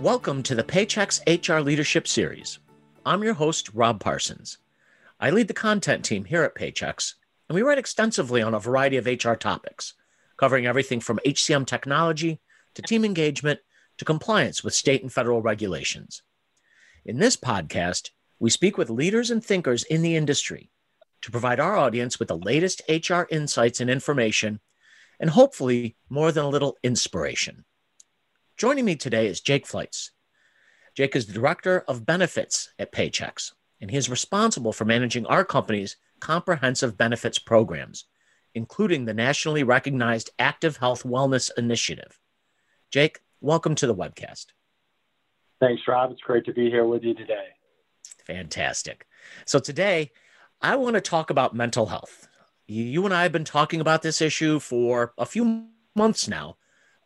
Welcome to the Paychex HR Leadership Series. I'm your host, Rob Parsons. I lead the content team here at Paychex, and we write extensively on a variety of HR topics, covering everything from HCM technology to team engagement to compliance with state and federal regulations. In this podcast, we speak with leaders and thinkers in the industry to provide our audience with the latest HR insights and information, and hopefully more than a little inspiration. Joining me today is Jake Flights. Jake is the Director of Benefits at Paychex, and he is responsible for managing our company's comprehensive benefits programs, including the nationally recognized Active Health Wellness Initiative. Jake, welcome to the webcast. Thanks, Rob. It's great to be here with you today. Fantastic. So, today, I want to talk about mental health. You and I have been talking about this issue for a few months now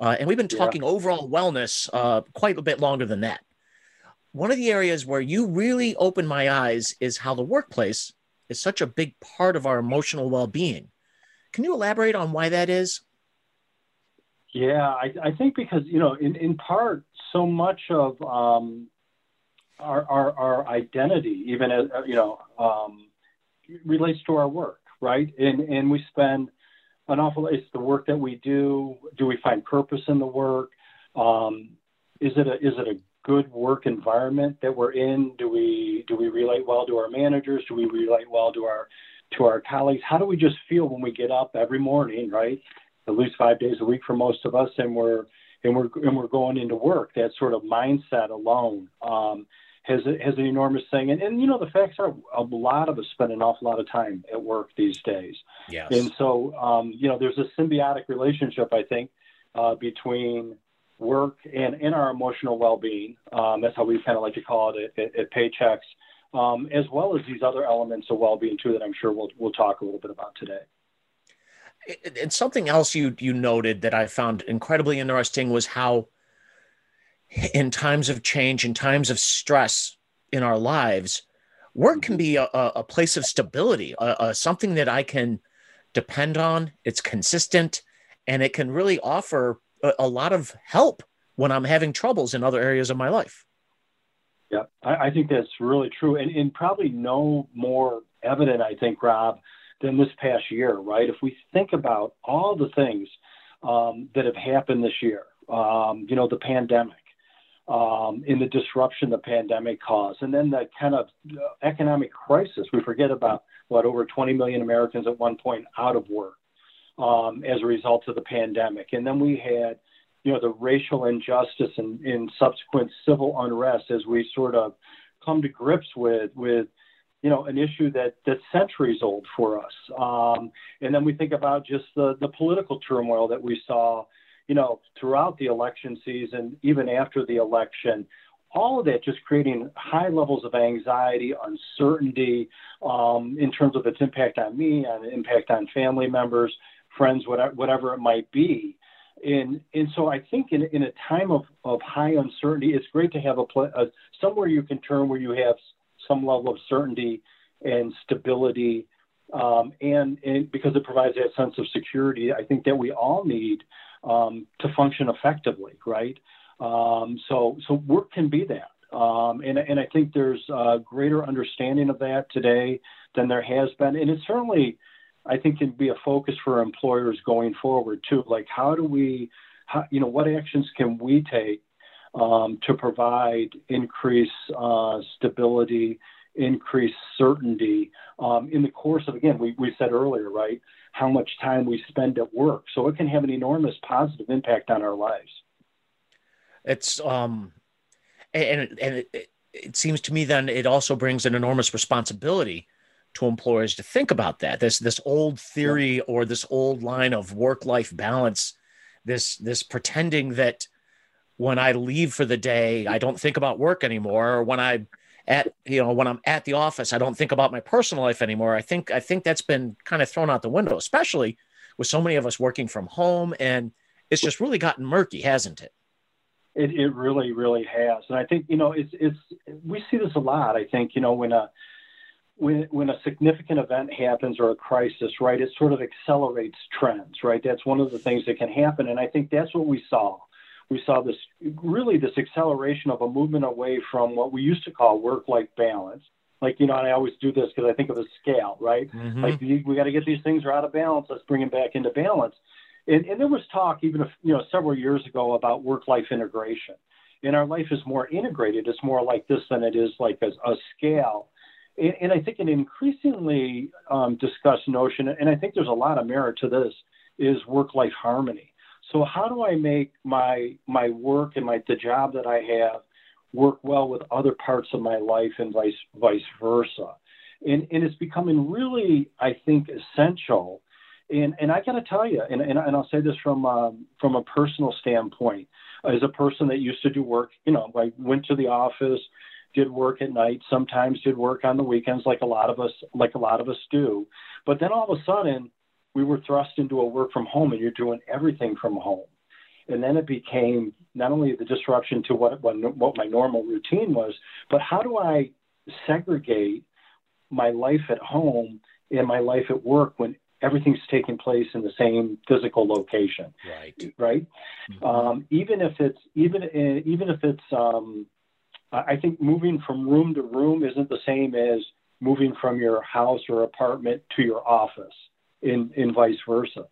uh, and we've been talking yeah. overall wellness uh, quite a bit longer than that. One of the areas where you really opened my eyes is how the workplace is such a big part of our emotional well being. Can you elaborate on why that is? Yeah, I, I think because, you know, in, in part, so much of um, our, our, our identity, even as, uh, you know, um, relates to our work, right? And, and we spend an awful it's the work that we do do we find purpose in the work? Um, is it a is it a good work environment that we're in? Do we do we relate well to our managers? Do we relate well to our to our colleagues? How do we just feel when we get up every morning right? At least five days a week for most of us and we're and we're and we're going into work. That sort of mindset alone um, has has an enormous thing. And, and you know, the facts are a lot of us spend an awful lot of time at work these days. Yes. And so, um, you know, there's a symbiotic relationship, I think, uh, between work and, and our emotional well-being. Um, that's how we kind of like to call it at, at, at Paychex, um, as well as these other elements of well-being too that I'm sure we'll we'll talk a little bit about today. And something else you you noted that I found incredibly interesting was how in times of change, in times of stress in our lives, work can be a, a place of stability, a, a, something that I can depend on. It's consistent, and it can really offer a, a, lot of help when I'm having troubles in other areas of my life. Yeah, I, I think that's really true, and, and probably no more evident, I think, Rob, than this past year. Right? If we think about all the things um, that have happened this year, um, you know, the pandemic um, in the disruption the pandemic caused, and then the kind of uh, economic crisis. We forget about what over 20 million Americans at one point out of work um, as a result of the pandemic, and then we had, you know, the racial injustice and, subsequent civil unrest as we sort of come to grips with with you know, an issue that that's centuries old for us. Um, and then we think about just the the political turmoil that we saw you know, throughout the election season, even after the election, all of that just creating high levels of anxiety, uncertainty um, in terms of its impact on me, on impact on family members, friends, whatever, whatever it might be. And, and so I think in, in a time of, of high uncertainty, it's great to have a, a somewhere you can turn where you have some level of certainty and stability um, and, and, because it provides that sense of security, I think that we all need um, to function effectively, right? Um, so, so work can be that. Um, and, and I think there's a greater understanding of that today than there has been. And it certainly, I think, can be a focus for employers going forward too. Like, how do we, how, you know, what actions can we take um, to provide increased uh, stability, increased certainty um, in the course of, again, we, we said earlier, right? how much time we spend at work. So it can have an enormous positive impact on our lives. It's um, and and it, it seems to me then it also brings an enormous responsibility to employers to think about that. This this old theory or this old line of work life balance, this this pretending that when I leave for the day, I don't think about work anymore, or when I at you know when i'm at the office i don't think about my personal life anymore i think i think that's been kind of thrown out the window especially with so many of us working from home and it's just really gotten murky hasn't it it, it really really has and i think you know it's it's we see this a lot i think you know when a when, when a significant event happens or a crisis, right, it sort of accelerates trends, right? That's one of the things that can happen. And I think that's what we saw we saw this really this acceleration of a movement away from what we used to call work-life balance. Like you know, and I always do this because I think of a scale, right? Mm-hmm. Like we, got to get these things are out of balance. Let's bring them back into balance. And, and there was talk even if, you know several years ago about work-life integration. And our life is more integrated. It's more like this than it is like a, a scale. And, and, I think an increasingly um, discussed notion, and I think there's a lot of merit to this, is work-life harmony. So how do I make my my work and my the job that I have work well with other parts of my life and vice vice versa? And and it's becoming really, I think, essential. And and I got to tell you, and, and and I'll say this from um, from a personal standpoint, as a person that used to do work, you know, I went to the office, did work at night, sometimes did work on the weekends, like a lot of us like a lot of us do. But then all of a sudden, we were thrust into a work from home and you're doing everything from home. And then it became not only the disruption to what, what, what my normal routine was, but how do I segregate my life at home and my life at work when everything's taking place in the same physical location right right mm-hmm. um, even if it's even even if it's um, i think moving from room to room isn't the same as moving from your house or apartment to your office and, and vice versa.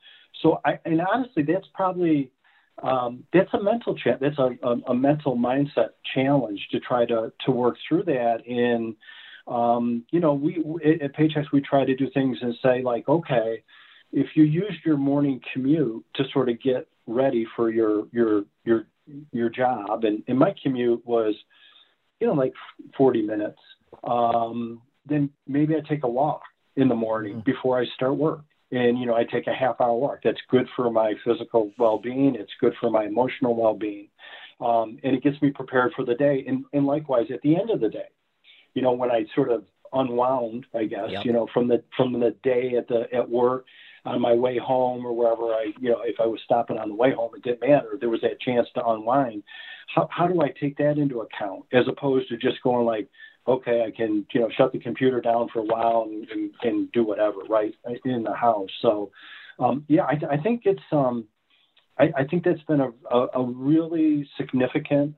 So I, and honestly, that's probably, um, that's a mental cha- that's a, a, a, mental mindset challenge to try to, to work through that. And, um, you know, we, at Paychex, we try to do things and say like, okay, if you use your morning commute to sort of get ready for your, your, your, your job, and, and my commute was, you know, like 40 minutes, um, then maybe I take a walk in the morning mm-hmm. before I start work and you know i take a half hour walk. That's good for my physical well-being. It's good for my emotional well-being. Um, and it gets me prepared for the day. And, and likewise at the end of the day you know when i sort of unwound i guess yep. you know from the from the day at the at work on my way home or wherever i you know if i was stopping on the way home it didn't matter. There was that chance to unwind. How, how do i take that into account? As opposed to just going like okay, I can you know shut the computer down for a while and, and, and do whatever right in the house. So um, yeah, I, I, think it's um, I, I, think that's been a, a, a really significant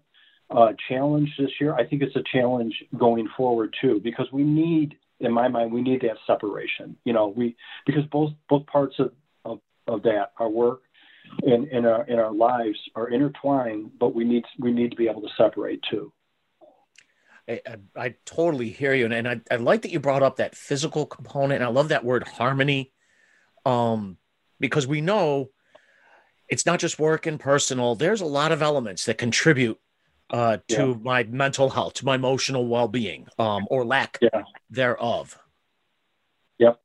uh, challenge this year. I think it's a challenge going forward too because we need, in my mind, we need to have separation. You know, we because both both parts of of, of that, our work and in our in our lives are intertwined, but we need we need to be able to separate too. I, I, I totally hear you, and, and I, I like that you brought up that physical component. And I love that word harmony, um, because we know it's not just work and personal. There's a lot of elements that contribute uh, to yeah. my mental health, to my emotional well-being, um, or lack yeah. thereof. Yep,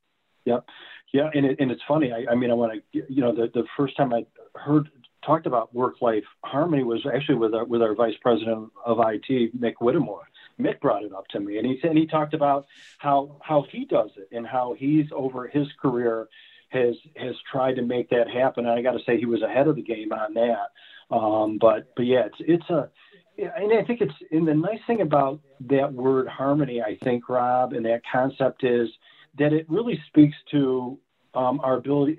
yep, yeah. And it, and it's funny. I, I mean, I want to, you know, the the first time I heard talked about work-life harmony was actually with our with our vice president of IT, Mick Whittemore. Mick brought it up to me, and he said he talked about how how he does it and how he's over his career has has tried to make that happen. And I got to say, he was ahead of the game on that. Um, but but yeah, it's it's a and I think it's and the nice thing about that word harmony, I think, Rob, and that concept is that it really speaks to um, our ability,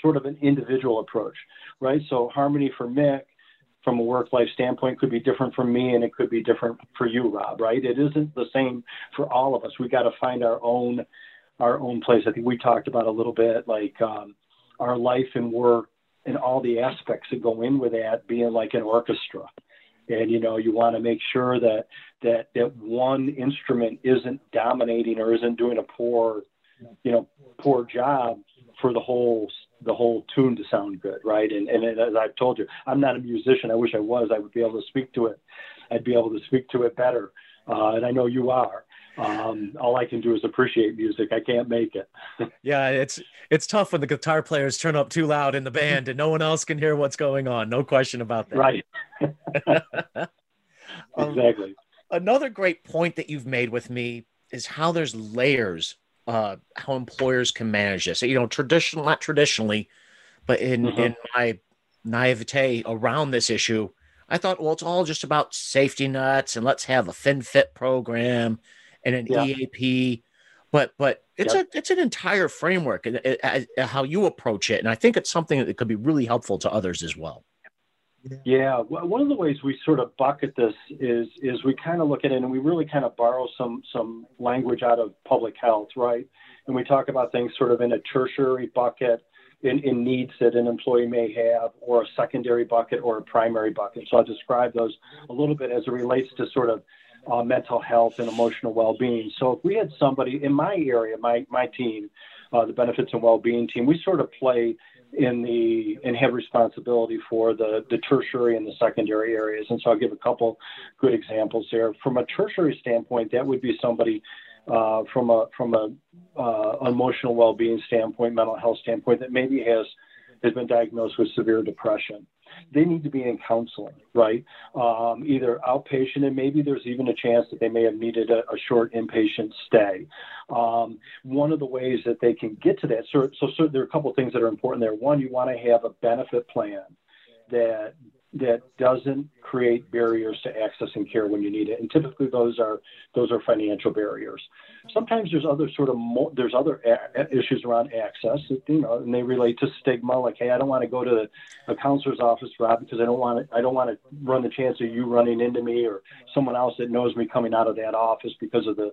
sort of an individual approach, right? So harmony for Mick from a work life standpoint could be different from me and it could be different for you, Rob, right? It isn't the same for all of us. We got to find our own our own place. I think we talked about a little bit like um, our life and work and all the aspects that go in with that being like an orchestra. And you know, you want to make sure that that that one instrument isn't dominating or isn't doing a poor, you know, poor job for the whole the whole tune to sound good, right? And and as I've told you, I'm not a musician. I wish I was. I would be able to speak to it. I'd be able to speak to it better. Uh, and I know you are. Um, all I can do is appreciate music. I can't make it. yeah, it's it's tough when the guitar players turn up too loud in the band and no one else can hear what's going on. No question about that. Right. Exactly. Um, another great point that you've made with me is how there's layers uh, how employers can manage this. You know, traditional, not traditionally, but in mm-hmm. in my naivete around this issue, I thought, well, it's all just about safety nets and let's have a FinFit program and an yeah. EAP. But but it's yep. a it's an entire framework and how you approach it, and I think it's something that could be really helpful to others as well. Yeah, one of the ways we sort of bucket this is is we kind of look at it and we really kind of borrow some some language out of public health, right? And we talk about things sort of in a tertiary bucket, in, in needs that an employee may have, or a secondary bucket or a primary bucket. So I'll describe those a little bit as it relates to sort of uh, mental health and emotional well-being. So if we had somebody in my area, my my team, uh, the benefits and well-being team, we sort of play in the and have responsibility for the the tertiary and the secondary areas. And so I'll give a couple good examples there. From a tertiary standpoint, that would be somebody uh, from a from a uh, emotional well-being standpoint, mental health standpoint, that maybe has has been diagnosed with severe depression they need to be in counseling, right? Um, either outpatient, and maybe there's even a chance that they may have needed a, a short inpatient stay. Um, one of the ways that they can get to that, so, so, so there are a couple of things that are important there. One, you want to have a benefit plan that that doesn't create barriers to accessing care when you need it. And typically those are those are financial barriers. Sometimes there's other sort of mo- there's other a- issues around access, you know, and they relate to stigma. Like, hey, I don't want to go to a counselor's office, Rob, because I don't want to I don't want to run the chance of you running into me or someone else that knows me coming out of that office because of the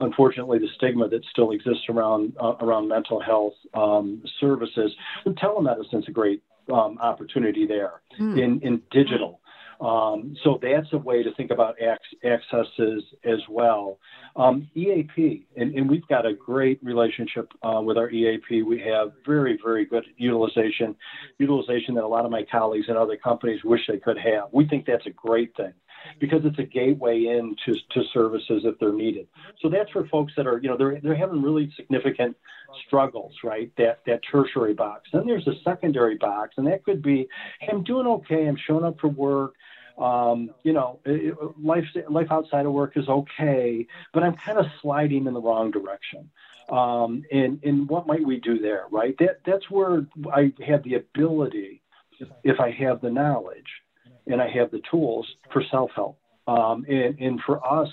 unfortunately the stigma that still exists around uh, around mental health um, services. And telemedicine is a great um, opportunity there mm. in, in digital. Um, so that's a way to think about ac- accesses as well. Um, EAP, and, and, we've got a great relationship uh, with our EAP. We have very, very good utilization, utilization that a lot of my colleagues and other companies wish they could have. We think that's a great thing because it's a gateway into to services if they're needed. So that's for folks that are, you know, they're they're having really significant struggles, right? That that tertiary box. Then there's a secondary box, and that could be, hey, I'm doing okay, I'm showing up for work. Um, you know, life life outside of work is okay, but I'm kind of sliding in the wrong direction. Um, and and what might we do there, right? That that's where I have the ability, if I have the knowledge, and I have the tools for self help. Um, and, and for us,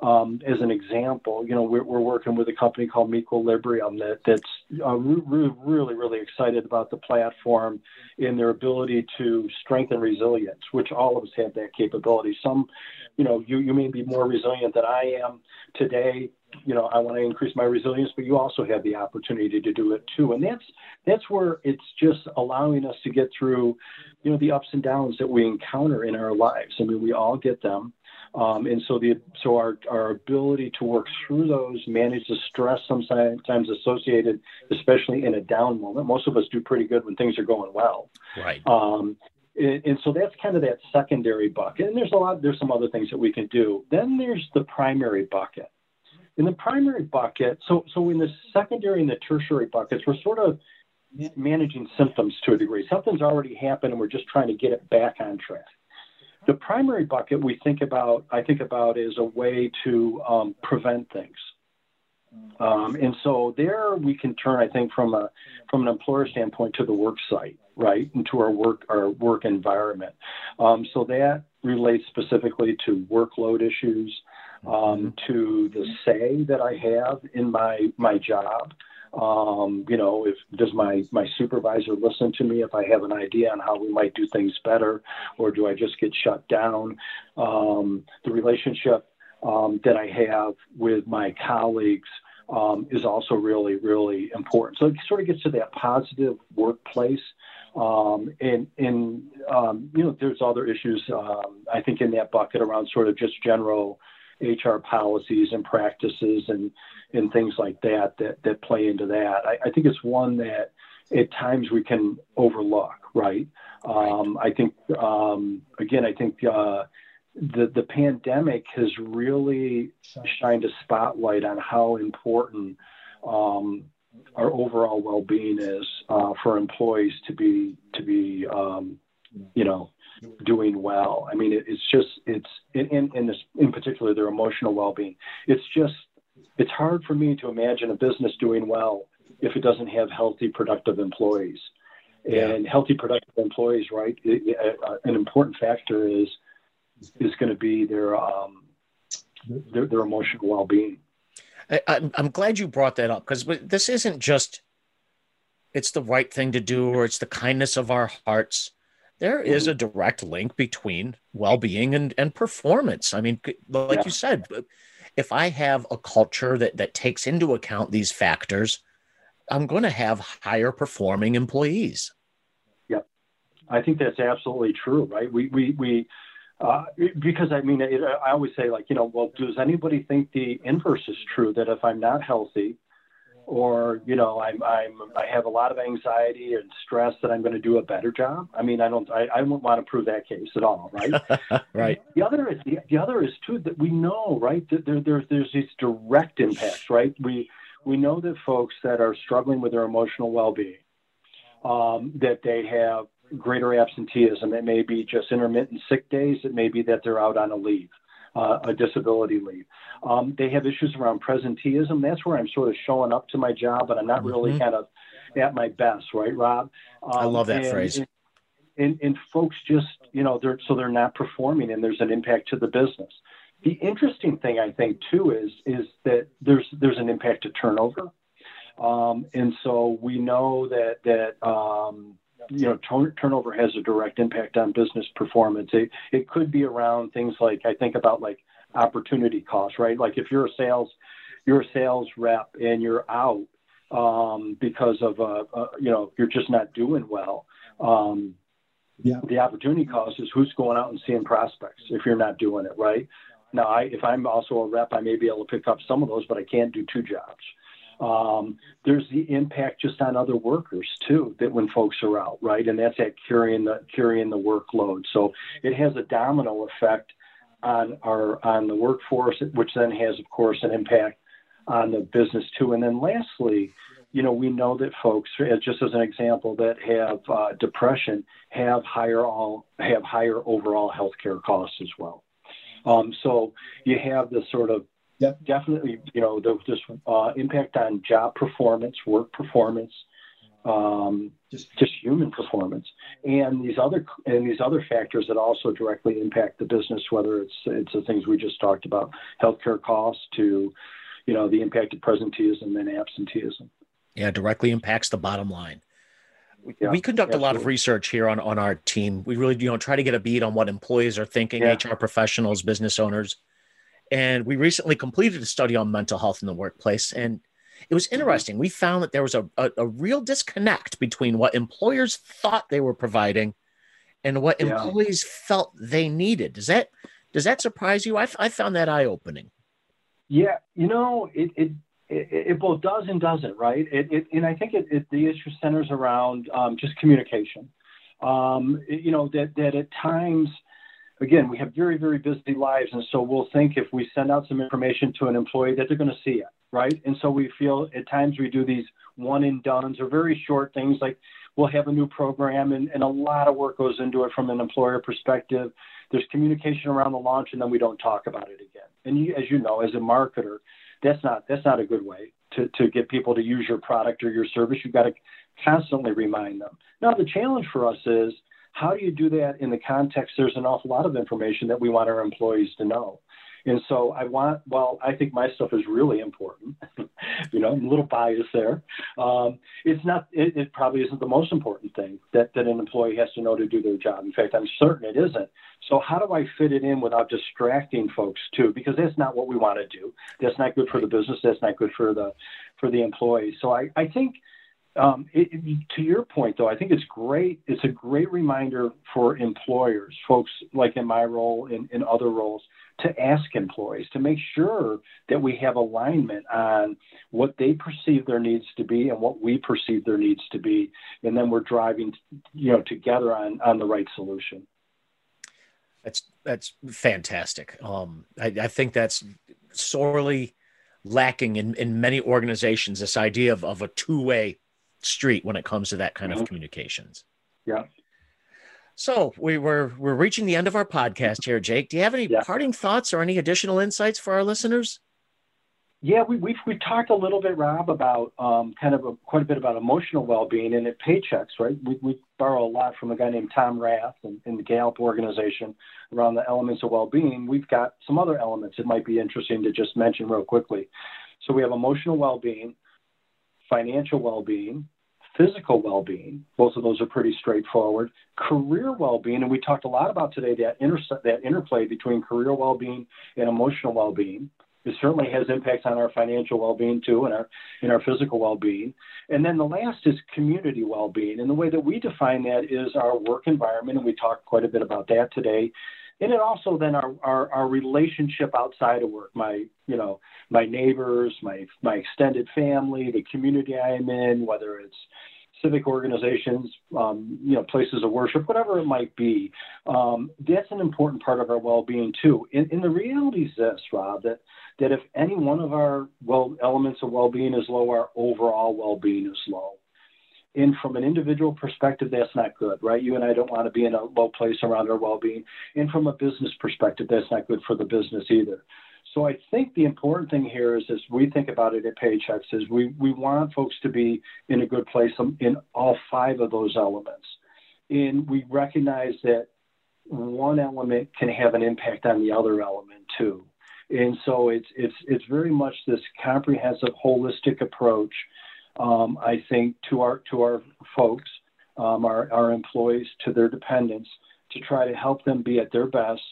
um, as an example, you know, we're, we're working with a company called Mequilibrium that, that's uh, re- really, really excited about the platform and their ability to strengthen resilience, which all of us have that capability. Some, you know, you, you may be more resilient than I am today. You know, I want to increase my resilience, but you also have the opportunity to do it too. And that's that's where it's just allowing us to get through, you know, the ups and downs that we encounter in our lives. I mean, we all get them um, and so the so our our ability to work through those, manage the stress sometimes associated, especially in a down moment. Most of us do pretty good when things are going well. Right. Um, and, and so that's kind of that secondary bucket. And there's a lot. There's some other things that we can do. Then there's the primary bucket. In the primary bucket, so so in the secondary and the tertiary buckets, we're sort of managing symptoms to a degree. Something's already happened, and we're just trying to get it back on track. The primary bucket we think about, I think about, is a way to um, prevent things. Um, and so there we can turn, I think, from a from an employer standpoint to the work site, right, and to our work our work environment. Um, so that relates specifically to workload issues, um, mm-hmm. to the say that I have in my my job, um, you know, if does my my supervisor listen to me if I have an idea on how we might do things better, or do I just get shut down? Um, the relationship um, that I have with my colleagues um, is also really really important. So it sort of gets to that positive workplace. Um, and and um, you know, there's other issues um, I think in that bucket around sort of just general HR policies and practices and and things like that that that play into that. I, I think it's one that at times we can overlook, right? Um, I think um, again, I think uh, the the pandemic has really shined a spotlight on how important um, our overall well-being is uh, for employees to be to be um, you know doing well. I mean, it, it's just it's in in this in particular their emotional well-being. It's just it's hard for me to imagine a business doing well if it doesn't have healthy, productive employees. Yeah. And healthy, productive employees, right? It, uh, an important factor is is going to be their um, their, their emotional well-being. I'm I'm glad you brought that up because this isn't just it's the right thing to do or it's the kindness of our hearts there is a direct link between well-being and, and performance. I mean, like yeah. you said, if I have a culture that that takes into account these factors, I'm going to have higher performing employees. Yep, I think that's absolutely true. Right? We we we. Uh, because I mean, it, I always say, like, you know, well, does anybody think the inverse is true? That if I'm not healthy, or you know I'm I'm I have a lot of anxiety and stress that I'm going to do a better job. I mean I don't I, I don't want to prove that case at all, right? right. The other is the, the other is too that we know right that there, there there's these direct impacts, right? We we know that folks that are struggling with their emotional well-being, um, that they have greater absenteeism. It may be just intermittent sick days. It may be that they're out on a leave uh, a disability leave. Um, they have issues around presenteeism. That's where I'm sort of showing up to my job, but I'm not really mm-hmm. kind of at my best, right, Rob? Um, I love that and, phrase. And, and, and folks just, you know, they're so they're not performing, and there's an impact to the business. The interesting thing I think too is is that there's there's an impact to turnover, um, and so we know that that um, you know, turn, turnover has a direct impact on business performance. It, it could be around things like I think about like opportunity costs, right? Like if you're a sales, you're a sales rep and you're out um, because of uh, uh, you know you're just not doing well. Um, yeah. The opportunity cost is who's going out and seeing prospects if you're not doing it right. Now, I, if I'm also a rep, I may be able to pick up some of those, but I can't do two jobs. Um, there's the impact just on other workers too, that when folks are out, right? And that's at carrying the carrying the workload. So it has a domino effect on our on the workforce, which then has, of course, an impact on the business too. And then lastly, you know, we know that folks, just as an example, that have uh, depression have higher all have higher overall healthcare costs as well. Um, so you have this sort of Yep. Definitely, you know, the, this uh, impact on job performance, work performance, um, just just human performance, and these other and these other factors that also directly impact the business, whether it's it's the things we just talked about, healthcare costs to, you know, the impact of presenteeism and absenteeism. Yeah, directly impacts the bottom line. Yeah, we conduct absolutely. a lot of research here on, on our team. We really, you know, try to get a beat on what employees are thinking, yeah. HR professionals, business owners. And we recently completed a study on mental health in the workplace. And it was mm-hmm. interesting. We found that there was a, a, a real disconnect between what employers thought they were providing and what yeah. employees felt they needed. Does that does that surprise you? I, I found that eye opening. Yeah, you know, it, it it, it, both does and doesn't, right? It, it and I think it, it, the issue centers around um, just communication. Um, you know that that at times again, we have very, very busy lives. And so we'll think if we send out some information to an employee that they're going to see it, right? And so we feel at times we do these one and done's or very short things like we'll have a new program and, and a lot of work goes into it from an employer perspective. There's communication around the launch and then we don't talk about it again. And you, as you know, as a marketer, that's not that's not a good way to, to get people to use your product or your service. You've got to constantly remind them. Now the challenge for us is how do you do that in the context? There's an awful lot of information that we want our employees to know. And so I want, well, I think my stuff is really important. you know, I'm a little biased there. Um, it's not, it, it, probably isn't the most important thing that, that an employee has to know to do their job. In fact, I'm certain it isn't. So how do I fit it in without distracting folks too? Because that's not what we want to do. That's not good for the business. That's not good for the, for the employees. So I, I think, um, it, to your point, though, I think it's great. It's a great reminder for employers, folks like in my role, in, in other roles, to ask employees to make sure that we have alignment on what they perceive their needs to be and what we perceive their needs to be, and then we're driving, you know, together on on the right solution. That's that's fantastic. Um, I, I think that's sorely lacking in, in many organizations. This idea of, of a two way street when it comes to that kind mm-hmm. of communications. Yeah. So we were we're reaching the end of our podcast here, Jake. Do you have any yeah. parting thoughts or any additional insights for our listeners? Yeah, we, we've we talked a little bit, Rob, about um, kind of a, quite a bit about emotional well-being and at Paychex, right? We, we borrow a lot from a guy named Tom Rath and, in the Gallup organization around the elements of well-being. We've got some other elements that might be interesting to just mention real quickly. So we have emotional well-being, financial well-being, physical well being. Both of those are pretty straightforward. Career well being, and we talked a lot about today that, that interplay between career well being and emotional well being. It certainly has impacts on our financial well-being too, and our in our physical well-being. And then the last is community well-being, and the way that we define that is our work environment, and we talked quite a bit about that today. And then also then our, our, our relationship outside of work, my you know my neighbors, my my extended family, the community I am in, whether it's civic organizations, um, you know, places of worship, whatever it might be. Um, that's an important part of our well-being too. And, and the reality is this, Rob, that that if any one of our well elements of well-being is low, our overall well-being is low. And from an individual perspective, that's not good, right? You and I don't want to be in a low place around our well-being. And from a business perspective, that's not good for the business either. So I think the important thing here is, as we think about it at Paychex, is we, we want folks to be in a good place in all five of those elements. And we recognize that one element can have an impact on the other element too. And so it's it's it's very much this comprehensive, holistic approach. Um, I think to our to our folks, um, our our employees, to their dependents, to try to help them be at their best,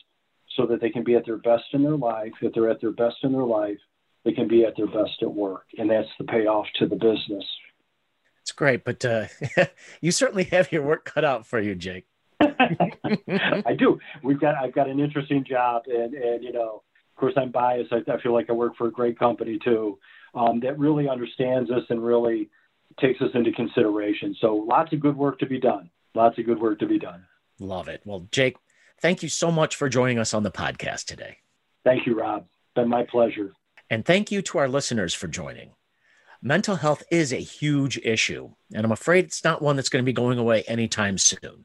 so that they can be at their best in their life. If they're at their best in their life, they can be at their best at work, and that's the payoff to the business. It's great, but uh, you certainly have your work cut out for you, Jake. I do. We've got I've got an interesting job, and and you know of course, I'm biased. I, I feel like I work for a great company too um, that really understands us and really takes us into consideration. So lots of good work to be done. Lots of good work to be done. Love it. Well, Jake, thank you so much for joining us on the podcast today. Thank you, Rob. Been my pleasure. And thank you to our listeners for joining. Mental health is a huge issue, and I'm afraid it's not one that's going to be going away anytime soon.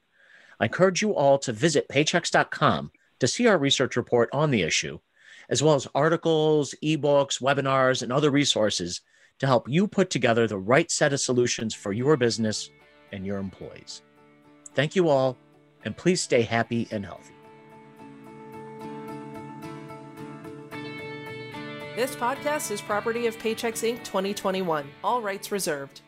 I encourage you all to visit paychex.com to see our research report on the issue as well as articles, ebooks, webinars, and other resources to help you put together the right set of solutions for your business and your employees. Thank you all, and please stay happy and healthy. This podcast is property of Paychex Inc. 2021, all rights reserved.